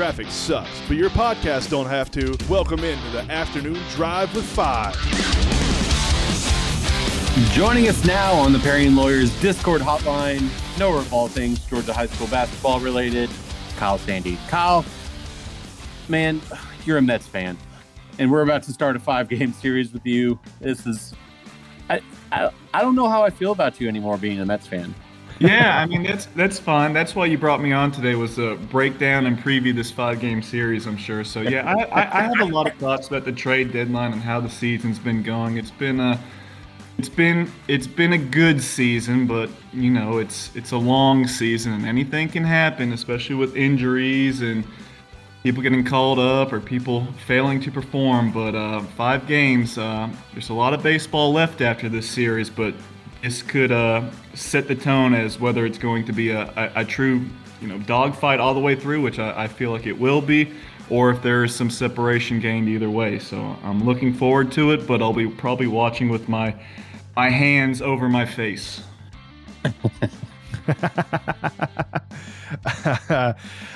traffic sucks, but your podcast don't have to. Welcome into the afternoon drive with five. Joining us now on the Parian Lawyers Discord hotline, no of all things Georgia High School basketball related, Kyle Sandy. Kyle, man, you're a Mets fan, and we're about to start a five game series with you. This is, I, I, I don't know how I feel about you anymore being a Mets fan. Yeah, I mean that's that's fun. That's why you brought me on today was to break down and preview this five game series. I'm sure. So yeah, I, I, I have a lot of thoughts about the trade deadline and how the season's been going. It's been a it's been it's been a good season, but you know it's it's a long season and anything can happen, especially with injuries and people getting called up or people failing to perform. But uh, five games, uh, there's a lot of baseball left after this series, but this could uh, set the tone as whether it's going to be a, a, a true you know dogfight all the way through, which I, I, feel like it will be, or if there's some separation gained either way. So I'm looking forward to it, but I'll be probably watching with my my hands over my face.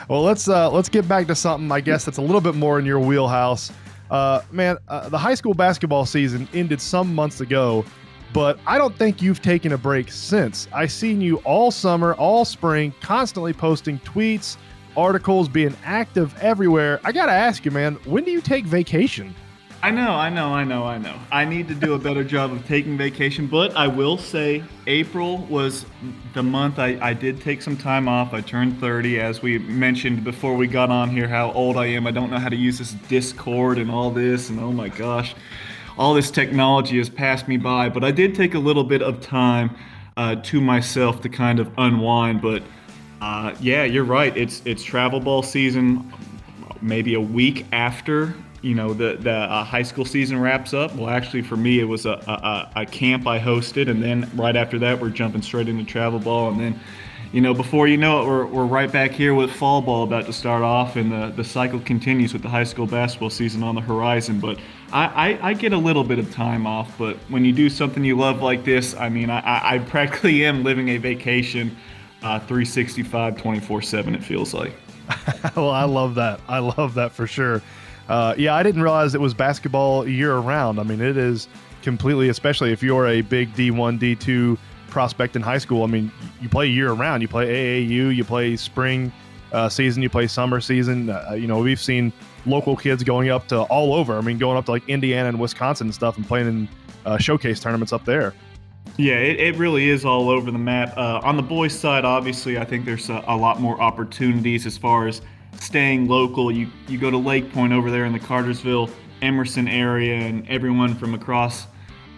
well, let's uh, let's get back to something I guess that's a little bit more in your wheelhouse. Uh, man, uh, the high school basketball season ended some months ago, but I don't think you've taken a break since. I seen you all summer, all spring, constantly posting tweets, articles, being active everywhere. I gotta ask you, man, when do you take vacation? I know, I know, I know, I know. I need to do a better job of taking vacation, but I will say April was the month I, I did take some time off. I turned 30, as we mentioned before we got on here, how old I am. I don't know how to use this Discord and all this, and oh my gosh all this technology has passed me by, but I did take a little bit of time uh, to myself to kind of unwind. But uh, yeah, you're right. It's it's travel ball season. Maybe a week after you know the the uh, high school season wraps up. Well, actually, for me, it was a, a, a camp I hosted, and then right after that, we're jumping straight into travel ball, and then you know, before you know it, we're, we're right back here with fall ball about to start off, and the, the cycle continues with the high school basketball season on the horizon. But I, I, I get a little bit of time off, but when you do something you love like this, I mean, I, I practically am living a vacation uh, 365, 24 7, it feels like. well, I love that. I love that for sure. Uh, yeah, I didn't realize it was basketball year round. I mean, it is completely, especially if you're a big D1, D2 prospect in high school. I mean, you play year round. You play AAU, you play spring uh, season, you play summer season. Uh, you know, we've seen local kids going up to all over. I mean, going up to like Indiana and Wisconsin and stuff and playing in uh, showcase tournaments up there. Yeah, it, it really is all over the map. Uh, on the boys' side, obviously, I think there's a, a, lot more opportunities as far as staying local. You you go to Lake Point over there in the Cartersville, Emerson area, and everyone from across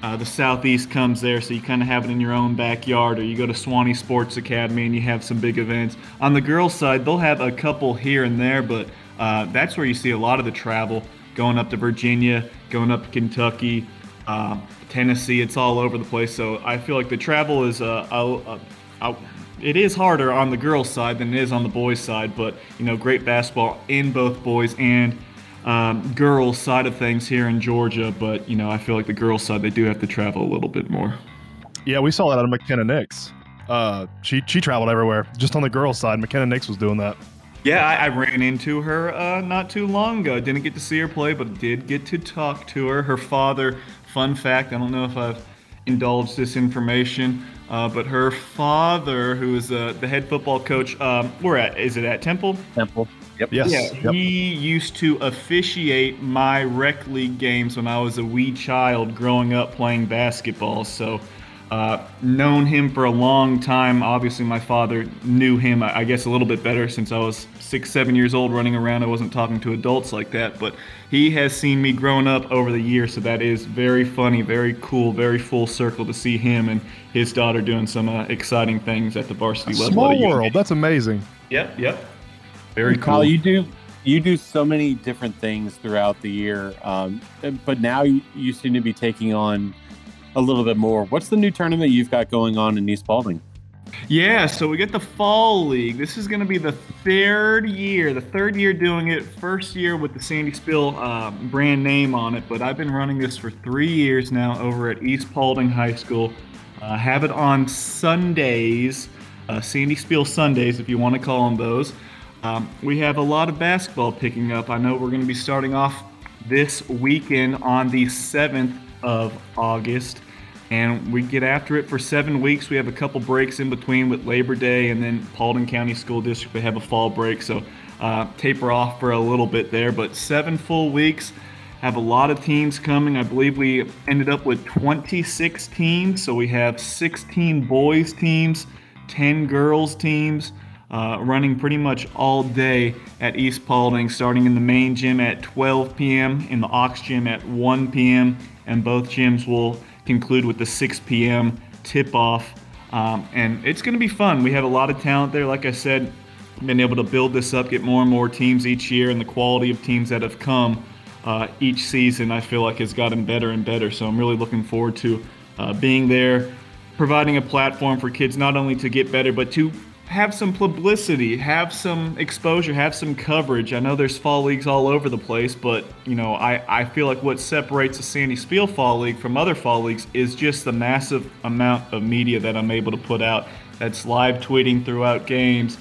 uh, the southeast comes there, so you kind of have it in your own backyard, or you go to Suwanee Sports Academy and you have some big events. On the girls' side, they'll have a couple here and there, but uh, that's where you see a lot of the travel going up to Virginia, going up to Kentucky, uh, Tennessee. It's all over the place. So I feel like the travel is uh, a, a, a, it is harder on the girls' side than it is on the boys' side, but you know, great basketball in both boys and um, girls side of things here in Georgia, but you know I feel like the girls side they do have to travel a little bit more. Yeah, we saw that out of McKenna Nix. Uh, she she traveled everywhere. Just on the girls side, McKenna Nix was doing that. Yeah, I, I ran into her uh, not too long ago. Didn't get to see her play, but did get to talk to her. Her father, fun fact, I don't know if I've indulged this information, uh, but her father, who is uh, the head football coach, um, where at? Is it at Temple? Temple. Yep. Yes. Yeah. Yep. He used to officiate my rec league games when I was a wee child growing up playing basketball. So, uh, known him for a long time. Obviously, my father knew him, I guess, a little bit better since I was six, seven years old running around. I wasn't talking to adults like that. But he has seen me growing up over the years. So, that is very funny, very cool, very full circle to see him and his daughter doing some uh, exciting things at the varsity a level. Small world. That's amazing. Yep. Yep. Very cool. Kyle, you do you do so many different things throughout the year, um, but now you, you seem to be taking on a little bit more. What's the new tournament you've got going on in East Paulding? Yeah, so we get the Fall League. This is going to be the third year, the third year doing it. First year with the Sandy Spiel uh, brand name on it, but I've been running this for three years now over at East Paulding High School. Uh, have it on Sundays, uh, Sandy Spiel Sundays, if you want to call them those. Um, we have a lot of basketball picking up. I know we're going to be starting off this weekend on the 7th of August, and we get after it for seven weeks. We have a couple breaks in between with Labor Day, and then Paulding County School District, they have a fall break, so uh, taper off for a little bit there. But seven full weeks. Have a lot of teams coming. I believe we ended up with 26 teams. So we have 16 boys teams, 10 girls teams, uh, running pretty much all day at East Paulding, starting in the main gym at 12 p.m., in the aux gym at 1 p.m., and both gyms will conclude with the 6 p.m. tip off. Um, and it's going to be fun. We have a lot of talent there. Like I said, been able to build this up, get more and more teams each year, and the quality of teams that have come uh, each season, I feel like, has gotten better and better. So I'm really looking forward to uh, being there, providing a platform for kids not only to get better, but to have some publicity, have some exposure, have some coverage. I know there's fall leagues all over the place, but you know, I, I feel like what separates the Sandy Spiel Fall League from other fall leagues is just the massive amount of media that I'm able to put out. That's live tweeting throughout games,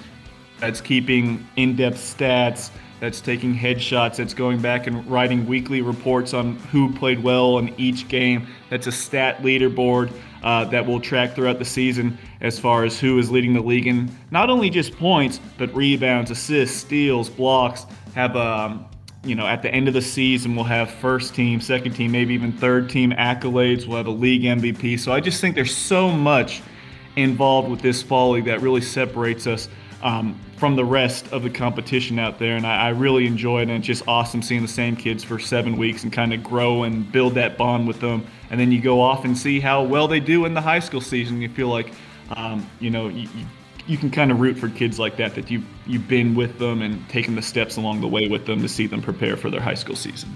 that's keeping in-depth stats, that's taking headshots, that's going back and writing weekly reports on who played well in each game. That's a stat leaderboard uh, that will track throughout the season as far as who is leading the league in not only just points, but rebounds, assists, steals, blocks. Have um, you know, at the end of the season, we'll have first team, second team, maybe even third team accolades. We'll have a league MVP. So I just think there's so much involved with this fall league that really separates us um, from the rest of the competition out there. And I, I, really enjoy it. And it's just awesome seeing the same kids for seven weeks and kind of grow and build that bond with them. And then you go off and see how well they do in the high school season. You feel like, um, you know, you, you, can kind of root for kids like that, that you, you've been with them and taken the steps along the way with them to see them prepare for their high school season.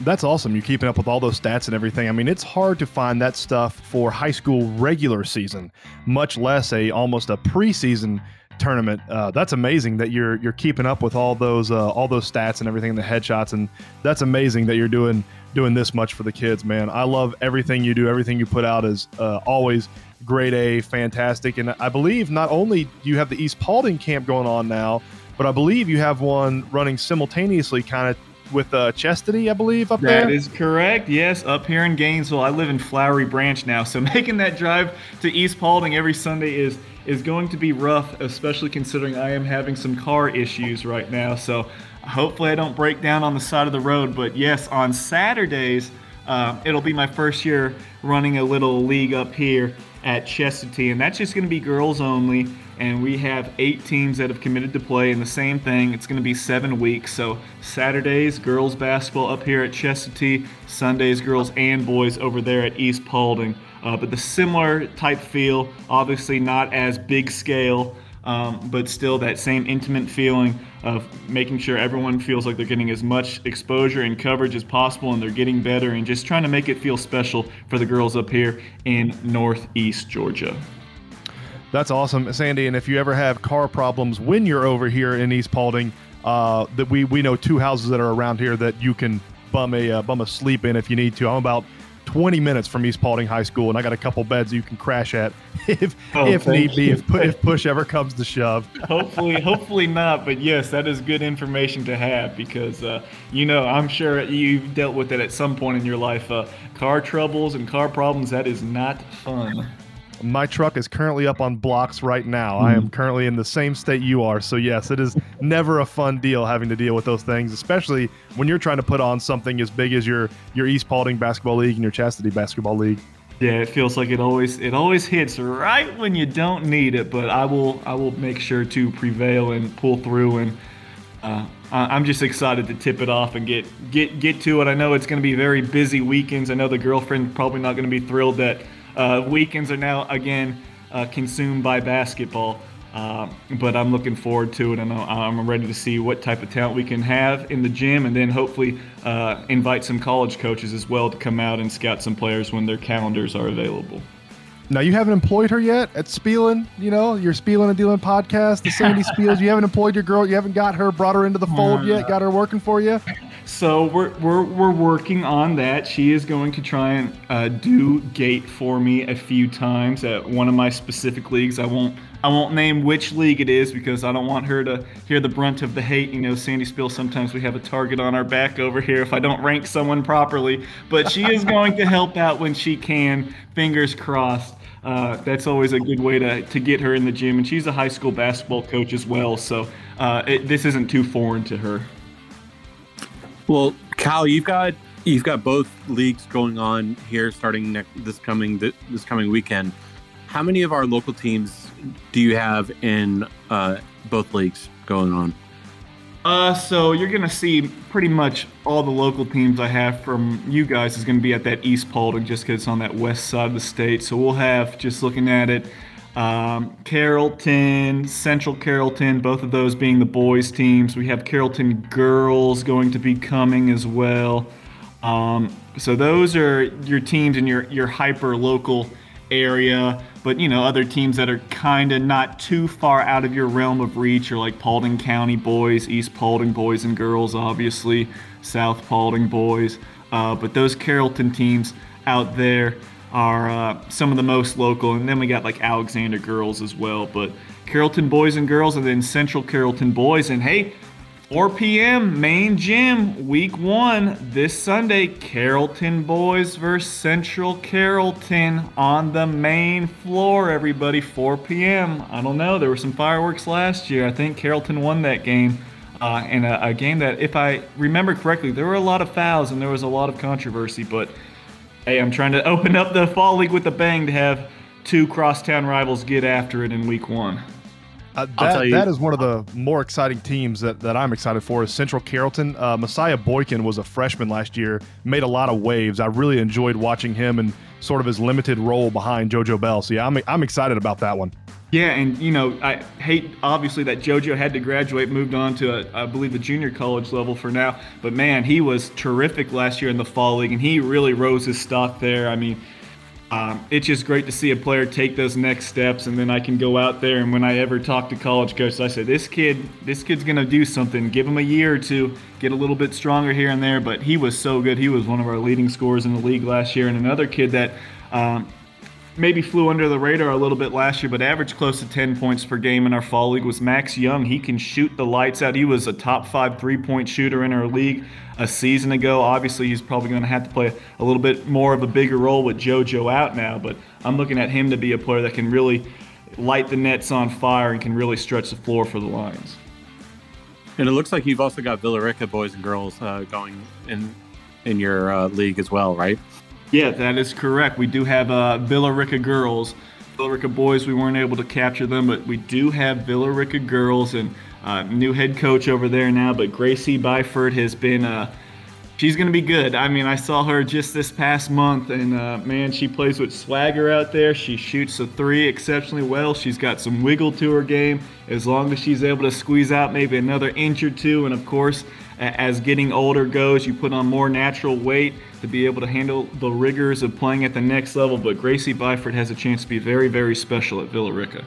That's awesome. You're keeping up with all those stats and everything. I mean, it's hard to find that stuff for high school regular season, much less a almost a preseason tournament. Uh, that's amazing that you're you're keeping up with all those uh, all those stats and everything, and the headshots, and that's amazing that you're doing doing this much for the kids, man. I love everything you do. Everything you put out is uh, always grade A, fantastic. And I believe not only do you have the East Paulding camp going on now, but I believe you have one running simultaneously, kind of with uh, Chestatee, I believe, up that there. That is correct. Yes, up here in Gainesville. I live in Flowery Branch now, so making that drive to East Paulding every Sunday is is going to be rough, especially considering I am having some car issues right now. So hopefully I don't break down on the side of the road. But yes, on Saturdays, uh, it'll be my first year running a little league up here at Chestatee, and that's just going to be girls only. And we have eight teams that have committed to play, and the same thing. It's going to be seven weeks. So Saturdays, girls basketball up here at Chestatee. Sundays, girls and boys over there at East Paulding uh, but the similar type feel, obviously not as big scale, um, but still that same intimate feeling of making sure everyone feels like they're getting as much exposure and coverage as possible and they're getting better and just trying to make it feel special for the girls up here in Northeast Georgia. That's awesome, Sandy. And if you ever have car problems when you're over here in East Paulding, uh, that we we know two houses that are around here that you can bum a uh, bum a sleep in if you need to. I'm about 20 minutes from East Paulding High School, and I got a couple beds you can crash at if oh, if need be, if, if push ever comes to shove. hopefully, hopefully not. But yes, that is good information to have because uh, you know I'm sure you've dealt with it at some point in your life. Uh, car troubles and car problems that is not fun. My truck is currently up on blocks right now. Mm-hmm. I am mm-hmm. currently in the same state you are. So, yes, it is never a fun deal having to deal with those things, especially when you're trying to put on something as big as your, your East Paulding Basketball League and your Chestatee Basketball League. Yeah, it feels like it always it always hits right when you don't need it, but I will I will make sure to prevail and pull through and uh, I'm just excited to tip it off and get get get to it. I know it's going to be very busy weekends. I know the girlfriend probably not going to be thrilled that uh, weekends are now again uh, consumed by basketball. Uh, but I'm looking forward to it, and I'm ready to see what type of talent we can have in the gym, and then hopefully uh, invite some college coaches as well to come out and scout some players when their calendars are available. Now you haven't employed her yet at Spielin, you know, your Spielin and Dealing podcast, the Sandy Spiels. You haven't employed your girl. You haven't got her, brought her into the fold yet. Got her working for you. So we're, we're, we're working on that. She is going to try and uh, do gate for me a few times at one of my specific leagues. I won't I won't name which league it is because I don't want her to hear the brunt of the hate. You know, Sandy Spiel, sometimes we have a target on our back over here if I don't rank someone properly. But she is going to help out when she can. Fingers crossed. Uh, that's always a good way to, to get her in the gym. And she's a high school basketball coach as well. So uh, it, this isn't too foreign to her. Well, Cal, you've got you've got both leagues going on here starting next this coming this coming weekend. How many of our local teams do you have in uh, both leagues going on? Uh, so you're gonna see pretty much all the local teams I have from you guys is gonna be at that East Paulding just because it's on that west side of the state. So we'll have just looking at it, um, Carrollton, Central Carrollton, both of those being the boys teams. We have Carrollton girls going to be coming as well. Um, so those are your teams in your your hyper local area but you know other teams that are kind of not too far out of your realm of reach are like Paulding County boys, East Paulding boys and girls, obviously South Paulding boys. Uh, but those Carrollton teams out there are uh, some of the most local, and then we got like Alexander girls as well. But Carrollton boys and girls, and then Central Carrollton boys. And hey, 4 p.m. main gym, week one, this Sunday, Carrollton boys versus Central Carrollton on the main floor, everybody, 4 p.m. I don't know, there were some fireworks last year. I think Carrollton won that game. Uh, and a, a game that, if I remember correctly, there were a lot of fouls and there was a lot of controversy. But hey, I'm trying to open up the fall league with a bang to have two crosstown rivals get after it in week one. Uh, that, that is one of the more exciting teams that, that I'm excited for is Central Carrollton. Uh, Messiah Boykin was a freshman last year, made a lot of waves. I really enjoyed watching him and sort of his limited role behind JoJo Bell. So yeah, I'm, I'm excited about that one. Yeah, and you know, I hate obviously that JoJo had to graduate, moved on to a, I believe the junior college level for now. But man, he was terrific last year in the fall league, and he really rose his stock there. I mean, um, it's just great to see a player take those next steps, and then I can go out there and when I ever talk to college coaches, I say this kid, this kid's gonna do something. Give him a year or two, get a little bit stronger here and there. But he was so good. He was one of our leading scorers in the league last year, and another kid that um, maybe flew under the radar a little bit last year, but averaged close to 10 points per game in our fall league was Max Young. He can shoot the lights out. He was a top five three point shooter in our league a season ago. Obviously, he's probably going to have to play a little bit more of a bigger role with JoJo out now, but I'm looking at him to be a player that can really light the nets on fire and can really stretch the floor for the Lions. And it looks like you've also got Villa Rica boys and girls uh, going in in your uh, league as well, right? Yeah, that is correct. We do have uh, Villa Rica girls. Villa Rica boys, we weren't able to capture them, but we do have Villa Rica girls and uh, new head coach over there now. But Gracie Byford has been, uh, she's going to be good. I mean, I saw her just this past month, and uh, man, she plays with swagger out there. She shoots a three exceptionally well. She's got some wiggle to her game. As long as she's able to squeeze out maybe another inch or two, and of course, as getting older goes, you put on more natural weight to be able to handle the rigors of playing at the next level. But Gracie Byford has a chance to be very, very special at Villa Rica.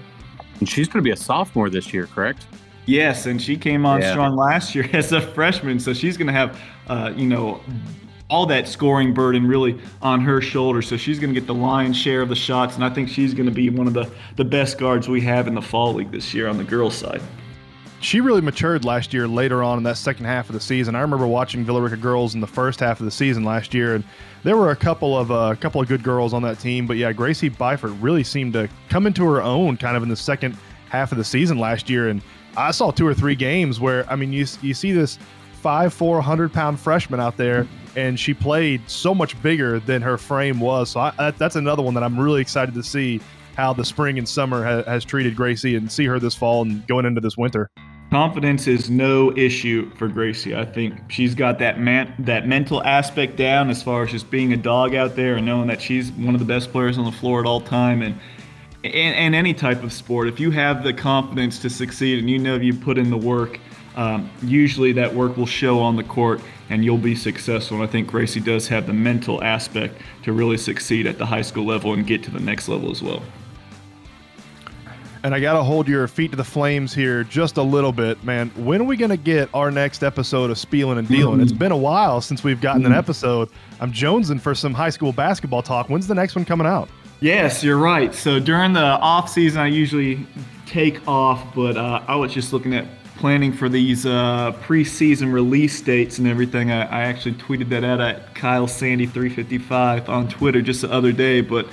And she's going to be a sophomore this year, correct? Yes, and she came on yeah. strong last year as a freshman, so she's going to have, uh, you know, all that scoring burden really on her shoulders. So she's going to get the lion's share of the shots, and I think she's going to be one of the, the best guards we have in the fall league this year on the girls' side she really matured last year later on in that second half of the season. I remember watching Villa Rica girls in the first half of the season last year, and there were a couple of a uh, couple of good girls on that team. But yeah, Gracie Byford really seemed to come into her own kind of in the second half of the season last year, and I saw two or three games where I mean you you see this five four hundred pound freshman out there, and she played so much bigger than her frame was. So I, that's another one that I'm really excited to see how the spring and summer ha- has treated Gracie and see her this fall and going into this winter. Confidence is no issue for Gracie. I think she's got that man that mental aspect down as far as just being a dog out there and knowing that she's one of the best players on the floor at all time and in, in any type of sport. If you have the confidence to succeed and you know you put in the work, um, usually that work will show on the court and you'll be successful. And I think Gracie does have the mental aspect to really succeed at the high school level and get to the next level as well. And I got to hold your feet to the flames here just a little bit, man. When are we going to get our next episode of Spieling and Dealing? Mm-hmm. It's been a while since we've gotten mm-hmm. an episode. I'm jonesing for some high school basketball talk. When's the next one coming out? Yes, you're right. So during the off season, I usually take off, but uh, I was just looking at planning for these uh, preseason release dates and everything. I, I, actually tweeted that out at Kyle Sandy 355 on Twitter just the other day, but uh,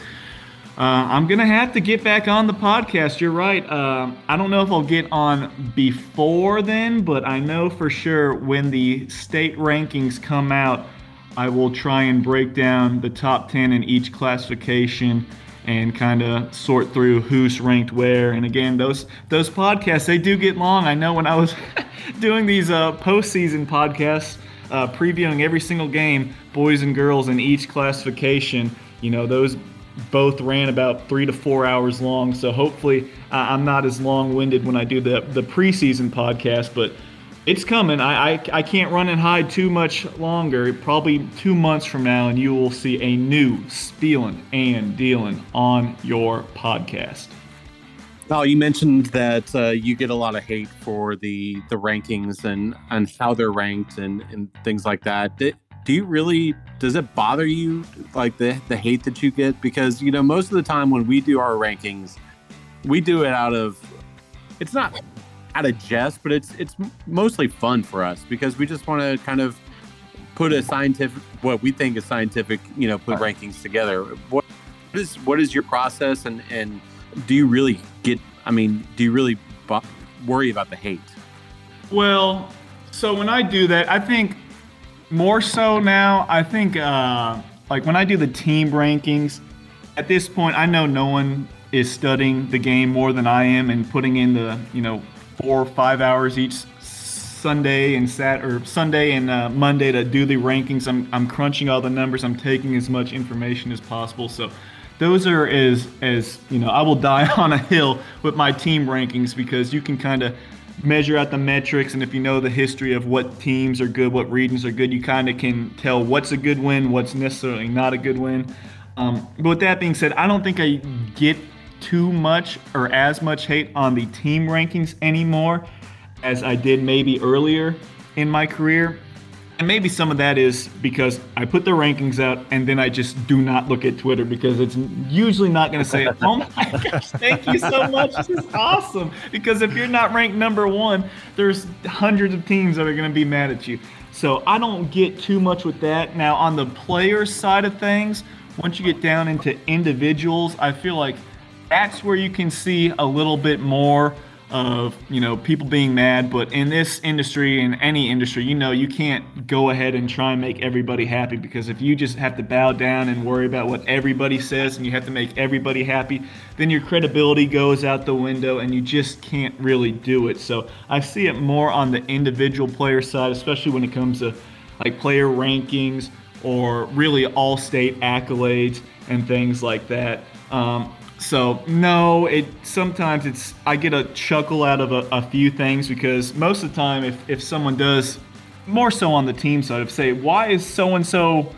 I'm gonna have to get back on the podcast. You're right. Uh, I don't know if I'll get on before then, but I know for sure when the state rankings come out, I will try and break down the top 10 in each classification and kind of sort through who's ranked where. And again, those those podcasts they do get long. I know when I was doing these uh, postseason podcasts, uh, previewing every single game, boys and girls in each classification. You know, those both ran about three to four hours long. So hopefully, uh, I'm not as long-winded when I do the the preseason podcast, but it's coming. I, I, I can't run and hide too much longer. Probably two months from now, and you will see a new Spieling and Dealing on your podcast. Oh, you mentioned that uh, you get a lot of hate for the the rankings and and how they're ranked and and things like that. Do, do you really? Does it bother you like the the hate that you get? Because you know most of the time when we do our rankings, we do it out of it's not out of jest, but it's it's mostly fun for us because we just want to kind of put a scientific what we think is scientific, you know, put right. rankings together. What is what is your process and and do you really get I mean, do you really worry about the hate? Well, so when I do that, I think more so now, I think uh like when I do the team rankings, at this point I know no one is studying the game more than I am and putting in the, you know, four or five hours each Sunday and Sat or Sunday and uh, Monday to do the rankings. I'm I'm crunching all the numbers. I'm taking as much information as possible. So those are as as you know I will die on a hill with my team rankings because you can kind of measure out the metrics and if you know the history of what teams are good, what regions are good, you kind of can tell what's a good win, what's necessarily not a good win. Um, but with that being said, I don't think I get too much or as much hate on the team rankings anymore as I did maybe earlier in my career. And maybe some of that is because I put the rankings out and then I just do not look at Twitter because it's usually not going to say, oh my gosh, thank you so much. This is awesome. Because if you're not ranked number one, there's hundreds of teams that are going to be mad at you. So I don't get too much with that. Now, on the player side of things, once you get down into individuals, I feel like – that's where you can see a little bit more of you know people being mad but in this industry in any industry you know you can't go ahead and try and make everybody happy because if you just have to bow down and worry about what everybody says and you have to make everybody happy then your credibility goes out the window and you just can't really do it. So i see it more on the individual player side especially when it comes to like player rankings or really all state accolades and things like that. Um, so no, it sometimes it's I get a chuckle out of a, a, few things because most of the time if, if someone does more so on the team side of say why is so and so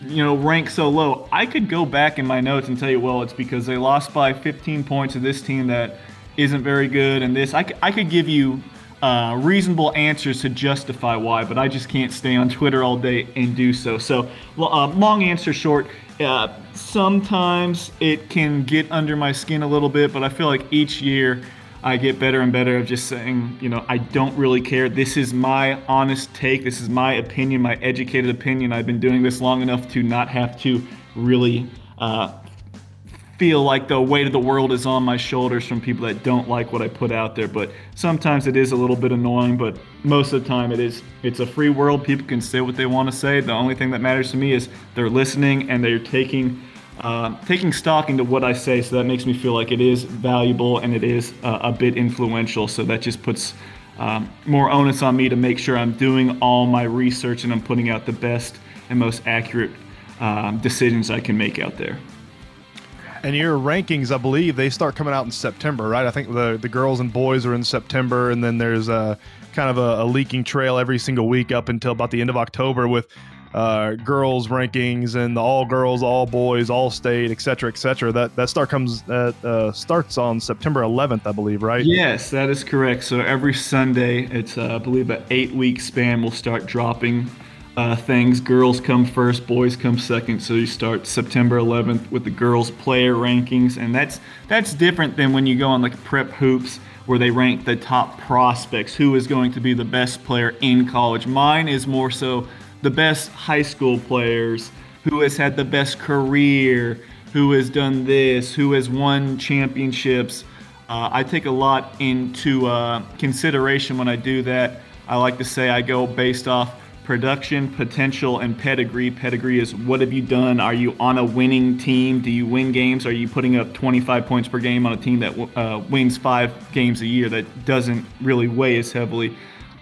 you know ranked so low, I could go back in my notes and tell you well it's because they lost by 15 points to this team that isn't very good and this. I, I could give you uh, reasonable answers to justify why, but I just can't stay on Twitter all day and do so. So, uh, long answer short, uh, sometimes it can get under my skin a little bit, but I feel like each year I get better and better of just saying, you know, I don't really care. This is my honest take. This is my opinion, my educated opinion. I've been doing this long enough to not have to really uh, feel like the weight of the world is on my shoulders from people that don't like what I put out there. But sometimes it is a little bit annoying, but most of the time it is it's a free world. People can say what they want to say. The only thing that matters to me is they're listening and they're taking uh, taking stock into what I say. So that makes me feel like it is valuable and it is uh, a bit influential. So that just puts um, more onus on me to make sure I'm doing all my research and I'm putting out the best and most accurate um, decisions I can make out there. And your rankings, I believe, they start coming out in September, right? I think the the girls and boys are in September, and then there's a kind of a, a leaking trail every single week up until about the end of October with uh, girls rankings and the all girls, all boys, all state, et cetera, et cetera. That that start comes that uh, starts on September 11th, I believe, right? Yes, that is correct. So every Sunday, it's uh, I believe an eight week span. We'll start dropping uh, things. Girls come first, boys come second. So you start September 11th with the girls player rankings, and that's that's different than when you go on like prep hoops where they rank the top prospects, who is going to be the best player in college. Mine is more so the best high school players, who has had the best career, who has done this, who has won championships. Uh, I take a lot into uh, consideration when I do that. I like to say I go based off production, potential, and pedigree. Pedigree is what have you done? Are you on a winning team? Do you win games? Are you putting up 25 points per game on a team that uh, wins five games a year that doesn't really weigh as heavily?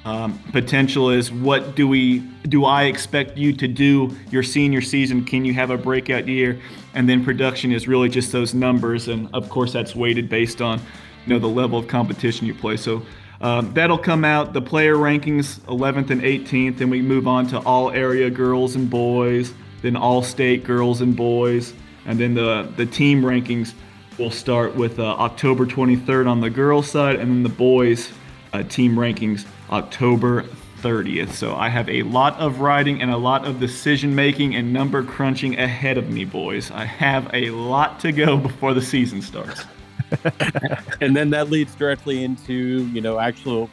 Um, potential is what do we do I expect you to do your senior season? Can you have a breakout year? And then production is really just those numbers, and of course that's weighted based on you know the level of competition you play. So um, that'll come out the player rankings 11th and 18th, and we move on to all area girls and boys, then all state girls and boys, and then the the team rankings will start with uh, October 23rd on the girls side, and then the boys uh, team rankings October 30th. So I have a lot of writing and a lot of decision making and number crunching ahead of me, boys. I have a lot to go before the season starts. and then that leads directly into, you know, actual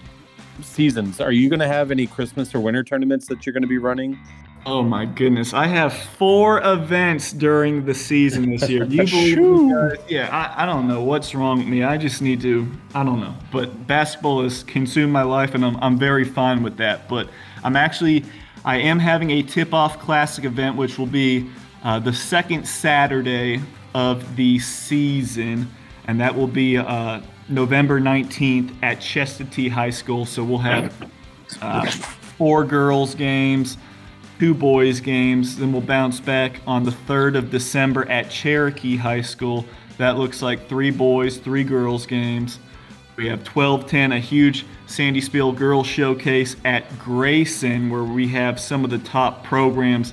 seasons. Are you going to have any Christmas or winter tournaments that you're going to be running? Oh my goodness! I have four events during the season this year. Do you believe? yeah, I, I don't know what's wrong with me. I just need to. I don't know. But basketball has consumed my life, and I'm I'm very fine with that. But I'm actually I am having a tip-off classic event, which will be uh, the second Saturday of the season, and that will be uh, November 19th at Chestatee High School. So we'll have uh, four girls games two boys games. Then we'll bounce back on the 3rd of December at Cherokee High School. That looks like three boys, three girls games. We have 1210, a huge Sandy Spiel Girls Showcase at Grayson, where we have some of the top programs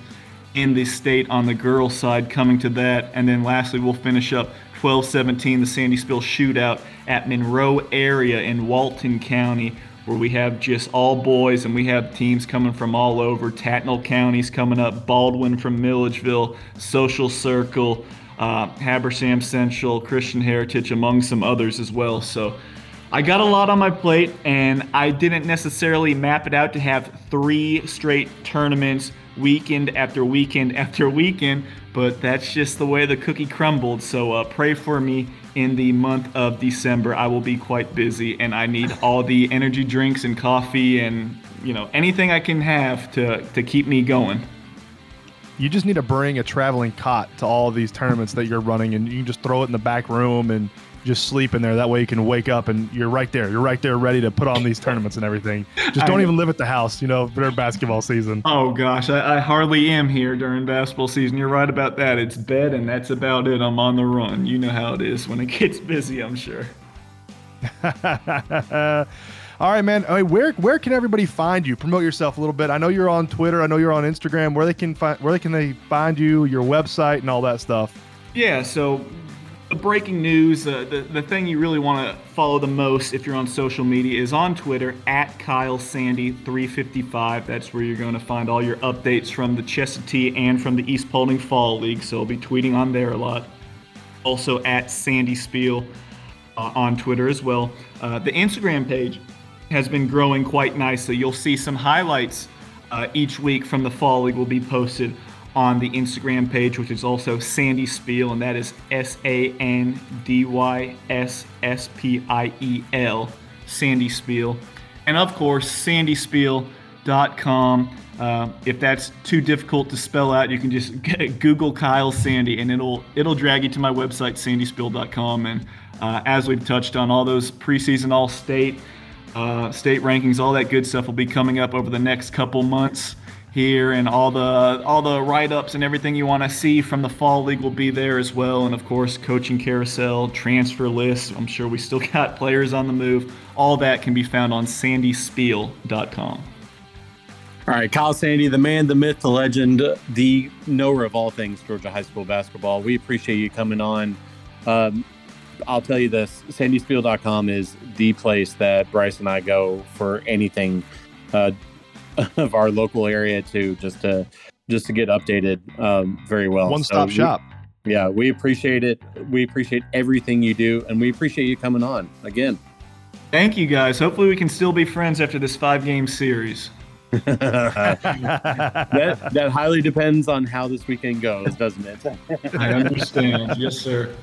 in the state on the girls' side coming to that. And then lastly, we'll finish up 1217, the Sandy Spiel Shootout at Monroe area in Walton County, where we have just all boys and we have teams coming from all over. Tattnall County's coming up, Baldwin from Milledgeville, Social Circle, uh, Habersham Central, Christian Heritage, among some others as well. So I got a lot on my plate and I didn't necessarily map it out to have three straight tournaments weekend after weekend after weekend, but that's just the way the cookie crumbled. So uh, pray for me in the month of December. I will be quite busy and I need all the energy drinks and coffee and you know anything I can have to to keep me going. You just need to bring a traveling cot to all these tournaments that you're running and you can just throw it in the back room and just sleep in there. That way you can wake up and you're right there. You're right there ready to put on these tournaments and everything. Just don't I, even live at the house, you know, during basketball season. Oh, gosh. I, I, hardly am here during basketball season. You're right about that. It's bed and that's about it. I'm on the run. You know how it is when it gets busy, I'm sure. All right, man. Where where can everybody find you? Promote yourself a little bit. I know you're on Twitter. I know you're on Instagram. Where they can find where they can they find you, your website, and all that stuff. Yeah, so the breaking news, uh, the, the thing you really want to follow the most if you're on social media is on Twitter at Kyle Sandy 355. That's where you're going to find all your updates from the Chestatee and from the East Paulding Fall League. So I'll be tweeting on there a lot. Also at Sandy Spiel uh, on Twitter as well. Uh, the Instagram page has been growing quite nicely. You'll see some highlights uh, each week from the Fall League will be posted on the Instagram page, which is also Sandy Spiel, and that is S A N D Y S S P I E L, Sandy Spiel. And of course, sandyspiel.com. Uh, if that's too difficult to spell out, you can just Google Kyle Sandy, and it'll it'll drag you to my website, sandyspiel.com. And uh, as we've touched on, all those preseason All-State, uh, state rankings, all that good stuff will be coming up over the next couple months here and all the all the write-ups and everything you want to see from the fall league will be there as well and of course coaching carousel transfer list i'm sure we still got players on the move all that can be found on sandyspiel.com all right, Kyle Sandy, the man, the myth, the legend, the knower of all things Georgia high school basketball. We appreciate you coming on. Um, I'll tell you this sandyspiel.com is the place that Bryce and I go for anything uh, of our local area to just to just to get updated um, very well. One stop So we- shop. yeah, we appreciate it. We appreciate everything you do, and we appreciate you coming on again. Thank you guys. Hopefully, we can still be friends after this five game series. that that highly depends on how this weekend goes, doesn't it? I understand. yes, sir.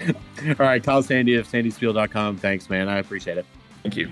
All right, Kyle Sandy of sandyspiel.com. Thanks, man. I appreciate it. Thank you.